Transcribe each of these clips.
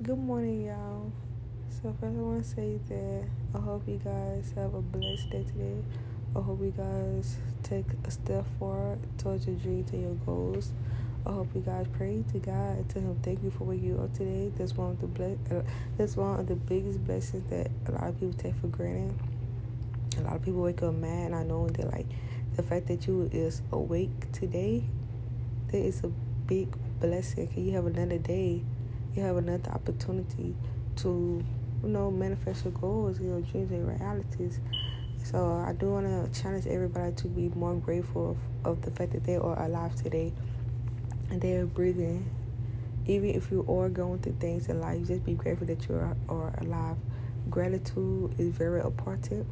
Good morning, y'all. So first, I want to say that I hope you guys have a blessed day today. I hope you guys take a step forward towards your dreams and your goals. I hope you guys pray to God and tell Him thank you for where you are today. That's one of the bless. Uh, that's one of the biggest blessings that a lot of people take for granted. A lot of people wake up mad, not knowing that like the fact that you is awake today, that is a big blessing. Can you have another day? You have another opportunity to, you know, manifest your goals, your dreams, and realities. So I do want to challenge everybody to be more grateful of, of the fact that they are alive today and they are breathing. Even if you are going through things in life, just be grateful that you are, are alive. Gratitude is very important.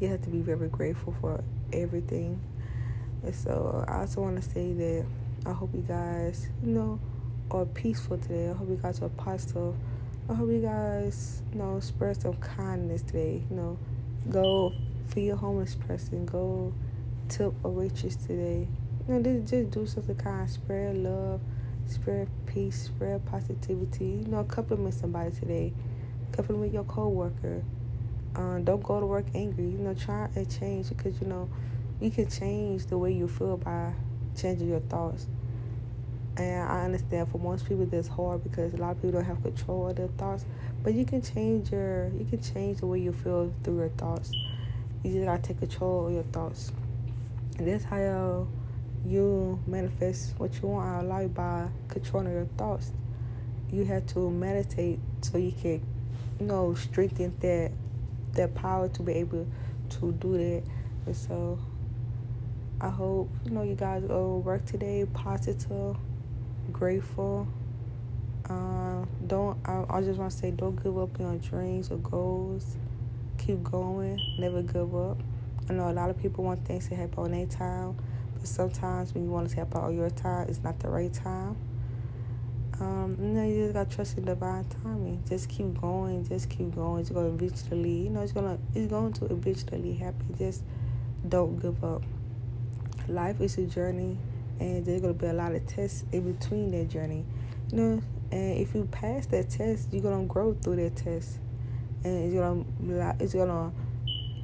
You have to be very grateful for everything. And so I also want to say that I hope you guys, you know, are peaceful today. I hope you guys are positive. I hope you guys, you know, spread some kindness today. You know, go feed a homeless person. Go tip a waitress today. You know, just, just do something kind. Spread love, spread peace, spread positivity. You know, compliment somebody today. Compliment your coworker. Um, don't go to work angry. You know, try and change because you know you can change the way you feel by changing your thoughts. And I understand for most people that's hard because a lot of people don't have control of their thoughts. But you can change your you can change the way you feel through your thoughts. You just gotta take control of your thoughts. And that's how you manifest what you want out of life by controlling your thoughts. You have to meditate so you can, you know, strengthen that that power to be able to do that. And so I hope you know you guys go work today positive, grateful. Um, don't I, I just want to say don't give up on your dreams or goals. Keep going, never give up. I know a lot of people want things to happen on their time, but sometimes when you want it to happen on your time, it's not the right time. Um, you know, you just gotta trust in divine timing. Just keep going, just keep going. It's gonna eventually, you know, it's gonna, it's going to eventually happen. Just don't give up life is a journey and there's to be a lot of tests in between that journey. You know and if you pass that test you're to grow through that test. And it's to it's to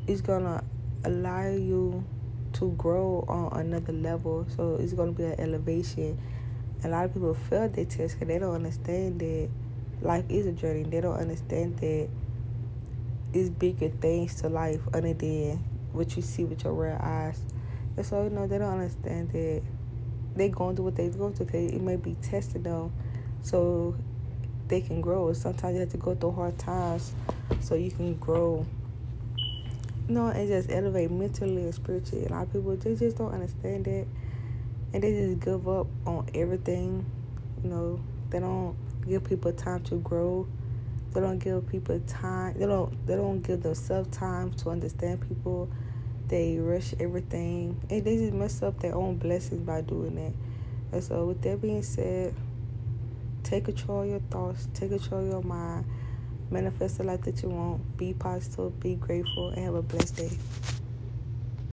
it's to allow you to grow on another level. So it's to be an elevation. A lot of people fail their test because they don't understand that life is a journey. They don't understand that it's bigger things to life other than what you see with your real eyes. And so, you know, they don't understand that they going through what they go through. Cause it may be testing them so they can grow. Sometimes you have to go through hard times so you can grow. You know, and just elevate mentally and spiritually. A lot of people, they just don't understand that. And they just give up on everything. You know, they don't give people time to grow. They don't give people time. They don't. They don't give themselves time to understand people they rush everything and they just mess up their own blessings by doing that. And so, with that being said, take control of your thoughts, take control of your mind, manifest the life that you want, be positive, be grateful, and have a blessed day.